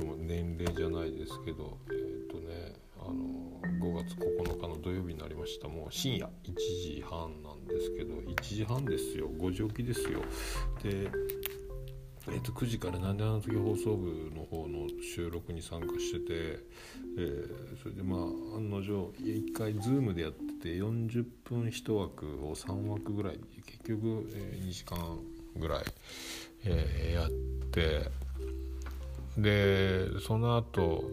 っても年齢じゃないですけどえっ、ー、とねあの5月9日の土曜日になりました。もう深夜1時半なんですけど1時半ですよ。5時起きですよ。でえー、と9時から「なんであの時放送部」の方の収録に参加してて、えー、それでまあ案の定1回 Zoom でやってて40分1枠を3枠ぐらい結局、えー、2時間ぐらい、えー、やってでその後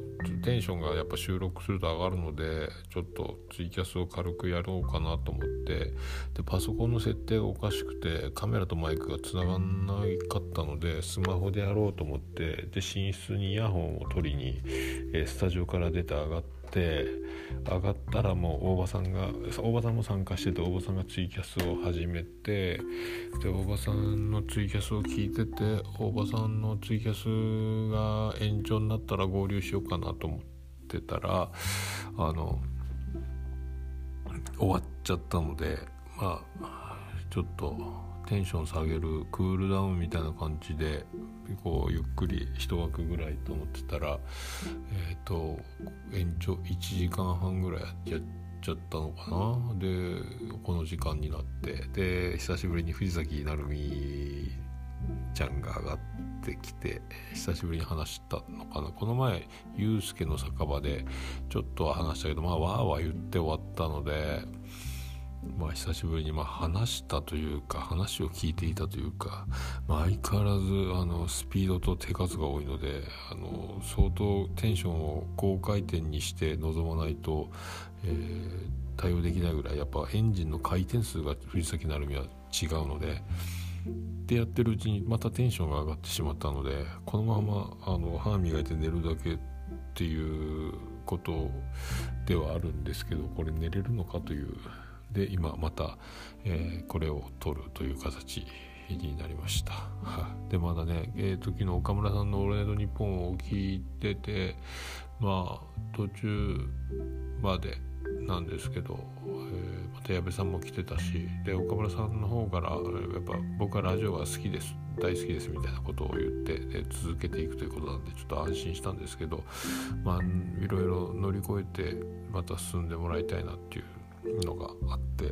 テンションがやっぱ収録すると上がるのでちょっとツイキャスを軽くやろうかなと思ってでパソコンの設定がおかしくてカメラとマイクがつながんなかったのでスマホでやろうと思ってで寝室にイヤホンを取りに、えスタジオから出て上がって。って上がったらもう大場さんが大場さんも参加してて大場さんがツイキャスを始めてで大場さんのツイキャスを聞いてて大場さんのツイキャスが延長になったら合流しようかなと思ってたらあの終わっちゃったのでまあちょっと。テンション下げるクールダウンみたいな感じでこうゆっくり一枠ぐらいと思ってたらえっ、ー、と延長1時間半ぐらいやっちゃったのかな？でこの時間になってで久しぶりに藤崎成美ちゃんが上がってきて久しぶりに話したのかな？この前ユうスケの酒場でちょっとは話したけどまあわーわー言って終わったのでまあ、久しぶりにま話したというか話を聞いていたというか、まあ、相変わらずあのスピードと手数が多いのであの相当テンションを高回転にして臨まないと、えー、対応できないぐらいやっぱエンジンの回転数が藤崎成美は違うので。でやってるうちにまたテンションが上がってしまったのでこのままあの歯磨いて寝るだけっていうことではあるんですけどこれ寝れるのかというで今また、えー、これを取るという形になりました。でまだね、えー、時の岡村さんの「オールナイトニッポン」を聞いててまあ途中までなんですけど、えー、また矢部さんも来てたしで岡村さんの方からやっぱ僕はラジオが好きです大好きですみたいなことを言ってで続けていくということなんでちょっと安心したんですけどまあいろいろ乗り越えてまた進んでもらいたいなっていうのがあって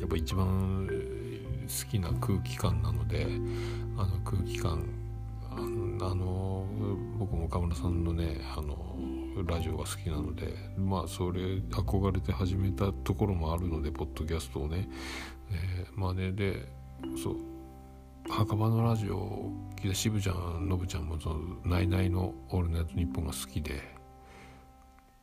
やっぱ一番好きな空気感なのであの空気感あの僕も岡村さんのねあのラジオが好きなのでまあそれ憧れて始めたところもあるのでポッドキャストをね、えー、まあねでそう墓場のラジオを聞いた渋ちゃんノブちゃんもその「ナイナイのオールナイトニッポン」が好きで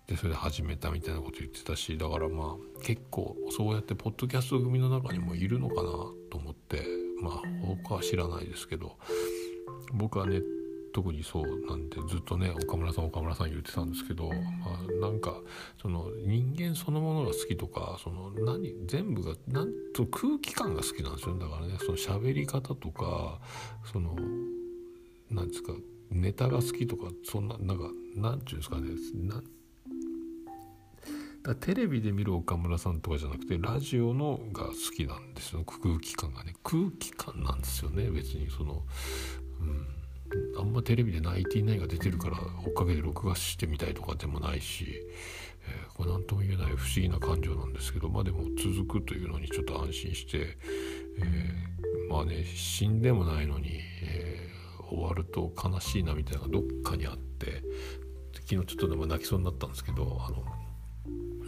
でそれで始めたみたいなこと言ってたしだからまあ結構そうやってポッドキャスト組の中にもいるのかなと思ってまあ他は知らないですけど僕はね特にそうなんでずっとね岡村さん岡村さん言ってたんですけど、まあ、なんかその人間そのものが好きとかその何全部がなんと空気感が好きなんですよだからねその喋り方とかそのなんですかネタが好きとかそんななんかなんていうんですかねだテレビで見る岡村さんとかじゃなくてラジオのが好きなんですよ。空気感がね。空気感なんですよね。別にその、うん、あんまテレビでナインティナイが出てるから追っかけて録画してみたいとかでもないし、えー、これ何とも言えない不思議な感情なんですけどまあでも続くというのにちょっと安心して、えー、まあね死んでもないのに、えー、終わると悲しいなみたいなどっかにあって昨日ちょっとでも泣きそうになったんですけどあの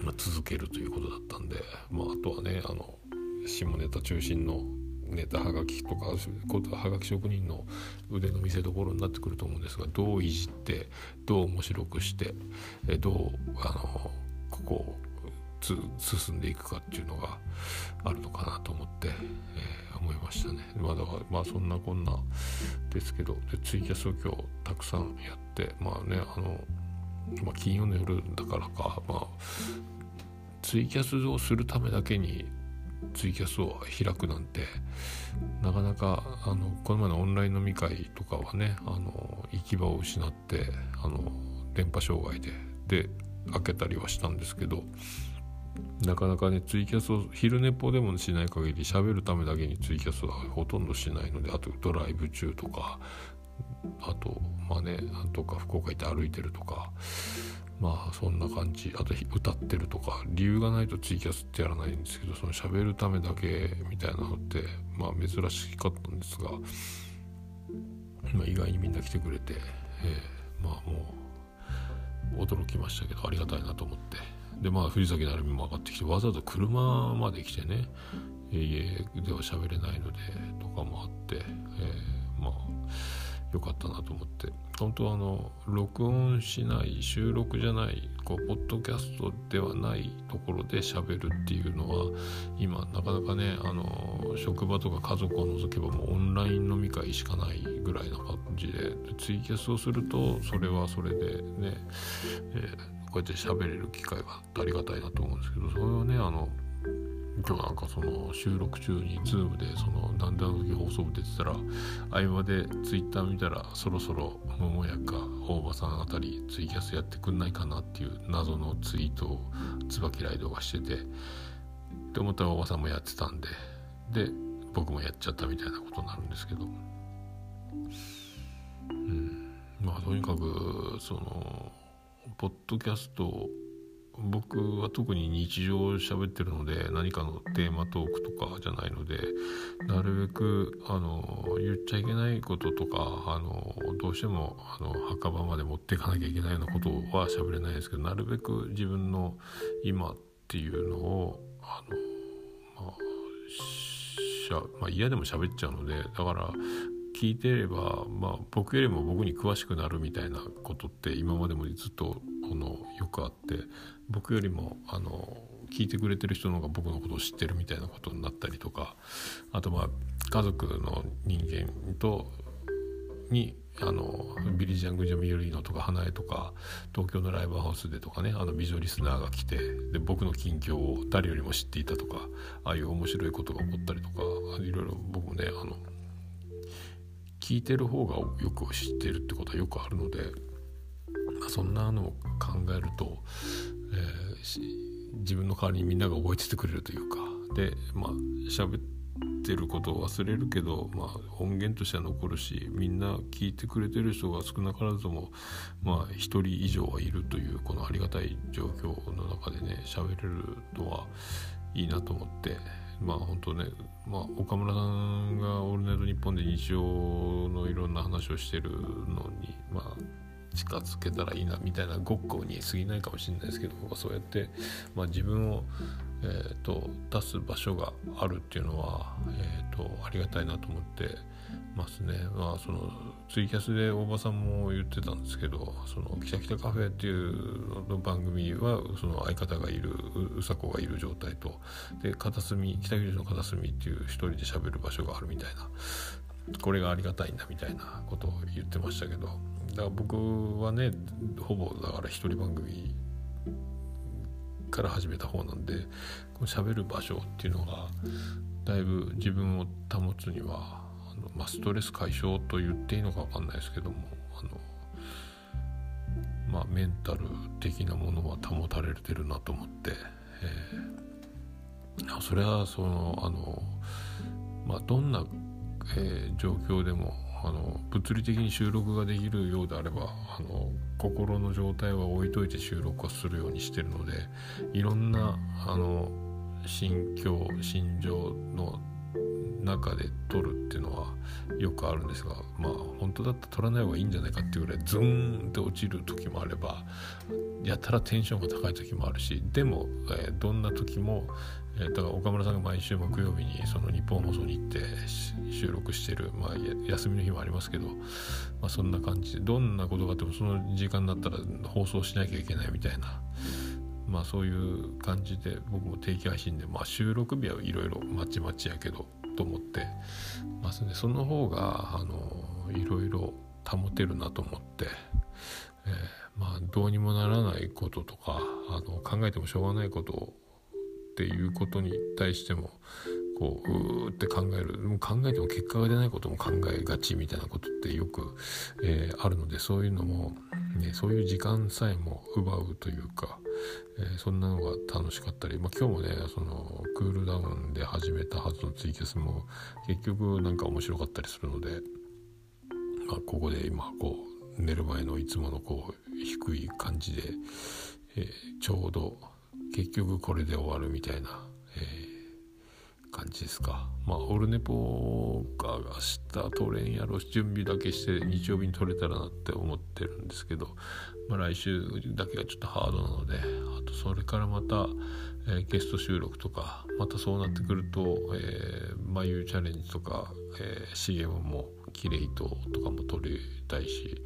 まあ、続けるということだったんで、まあ、あとはねあの下ネタ中心のネタはがきとかはがき職人の腕の見せ所になってくると思うんですがどういじってどう面白くしてどうあのここを進んでいくかっていうのがあるのかなと思って、えー、思いましたね。まあ、だからまあそんなこんなですけどでツイキャスを今日たくさんやってまあねあの、まあ、金曜の夜だからかまあツイキャスをするためだけにツイキャスを開くなんてなかなかあのこの前のオンライン飲み会とかはねあの行き場を失ってあの電波障害でで開けたりはしたんですけどなかなかねツイキャスを昼寝っぽでもしない限り喋るためだけにツイキャスはほとんどしないのであとドライブ中とかあとまあねとか福岡行って歩いてるとかまあそんな感じ。あと歌ってるとか理由がないとツイキャスってやらないんですけどその喋るためだけみたいなのってまあ珍しかったんですが、まあ、意外にみんな来てくれて、えー、まあもう驚きましたけどありがたいなと思って。でまあ藤崎成美も上がってきてわざわざ車まで来てね家では喋れないのでとかもあって、え、良かったなと思って。本当はあの録音しない収録じゃないこうポッドキャストではないところで喋るっていうのは今なかなかねあの職場とか家族を除けばもうオンライン飲み会しかないぐらいな感じで。ツイキャスをするとそれはそれでね、えー、こうやって喋れる機会がありがたいなと思うんですけどそれをねあの今日なんかその収録中に Zoom でそのなんであの時放送部出てたら合間で Twitter 見たらそろそろ桃屋か大場さんあたりツイキャスやってくんないかなっていう謎のツイートを椿ライドがしててって思ったら大場さんもやってたんでで僕もやっちゃったみたいなことになるんですけど。うん。まあとにかくそのポッドキャスト僕は特に日常を喋ってるので何かのテーマトークとかじゃないのでなるべくあの言っちゃいけないこととかあのどうしてもあの墓場まで持っていかなきゃいけないようなことは喋れないですけどなるべく自分の今っていうのをあの、まあ、しゃまあ、嫌でも喋っちゃうのでだから聞いてれば、まあ、僕よりも僕に詳しくなるみたいなことって今までもずっとあのよくあって僕よりもあの聞いてくれてる人の方が僕のことを知ってるみたいなことになったりとかあとまあ家族の人間とにあのビリ・ジャング・ジャミユリーノとか花江とか東京のライブハウスでとかねあの美女リスナーが来てで僕の近況を誰よりも知っていたとかああいう面白いことが起こったりとかいろいろ僕もねあの聞いてる方がよく知ってるってことはよくあるので、そんなのを考えるとえー、自分の代わりにみんなが覚えててくれるというか。でまあ喋ってることを忘れるけど、まあ、音源としては残るしみんな聞いてくれてる人が少なからずともまあ1人以上はいるというこのありがたい状況の中でね喋れるのはいいなと思って。まあ本当ね、まあ、岡村さんが「オールナイトニッポン」で日常のいろんな話をしてるのにまあ近づけたらいいなみたいなごっこに過ぎないかもしれないですけどそうやって、まあ、自分を、えーと、出す場所があるっていうのは、えーと、ありがたいなと思ってますね。まあ、そのツイキャスで大場さんも言ってたんですけど「そのキタキタカフェ」っていうの番組はその相方がいるうさこがいる状態とで片隅北九州の片隅っていう一人で喋る場所があるみたいなこれがありがたいんだみたいなことを言ってましたけどだから僕はねほぼだから一人番組から始めた方なんでこの喋る場所っていうのがだいぶ自分を保つにはあの、まあ、ストレス解消と言っていいのか分かんないですけどもあの、まあ、メンタル的なものは保たれてるなと思って、えー、それはそのあの、まあ、どんな、えー、状況でもあの物理的に収録ができるようであればあの心の状態は置いといて収録をするようにしてるのでいろんなあの心境心情の中で撮るっていうのはよくあるんですがまあ本当だったら撮らない方がいいんじゃないかっていうぐらいズーンって落ちる時もあればやたらテンションが高い時もあるしでも、えー、どんな時もえだから岡村さんが毎週木曜日にその日本放送に行って収録してる、まあ、休みの日もありますけど、まあ、そんな感じでどんなことがあってもその時間になったら放送しなきゃいけないみたいな、まあ、そういう感じで僕も定期配信で、まあ、収録日はいろいろまちまちやけどと思ってますねその方があのいろいろ保てるなと思って。えー、まあどうにもならないこととかあの考えてもしょうがないことっていうことに対してもこううーって考えるもう考えても結果が出ないことも考えがちみたいなことってよく、えー、あるのでそういうのも、ね、そういう時間さえも奪うというか、えー、そんなのが楽しかったり、まあ、今日もねそのクールダウンで始めたはずのツイキャスも結局なんか面白かったりするので。まあ、ここで今こう寝る前のいつものこう低い感じで、えー、ちょうど結局これで終わるみたいな、感じですか？まあオルネポーカーが明日取れんやろ準備だけして日曜日に取れたらなって思ってるんですけど、まあ、来週だけがちょっとハードなのでとそれからまた、えー、ゲスト収録とかまたそうなってくると、えー、眉チャレンジとか、えー、CM もキレイととかも撮りたいし、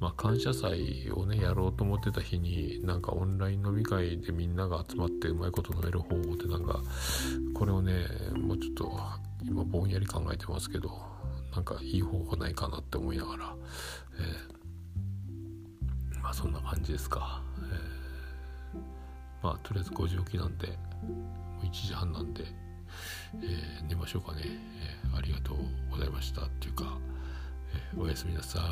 まあ、感謝祭をねやろうと思ってた日になんかオンライン飲み会でみんなが集まってうまいこと飲める方法ってなんかこれをねもうちょっと今ぼんやり考えてますけどなんかいい方法ないかなって思いながら、えー、まあそんな感じですか。えーまあとりあえず5時起きなんでもう1時半なんで、えー、寝ましょうかね、えー、ありがとうございましたっていうか、えー、おやすみなさい。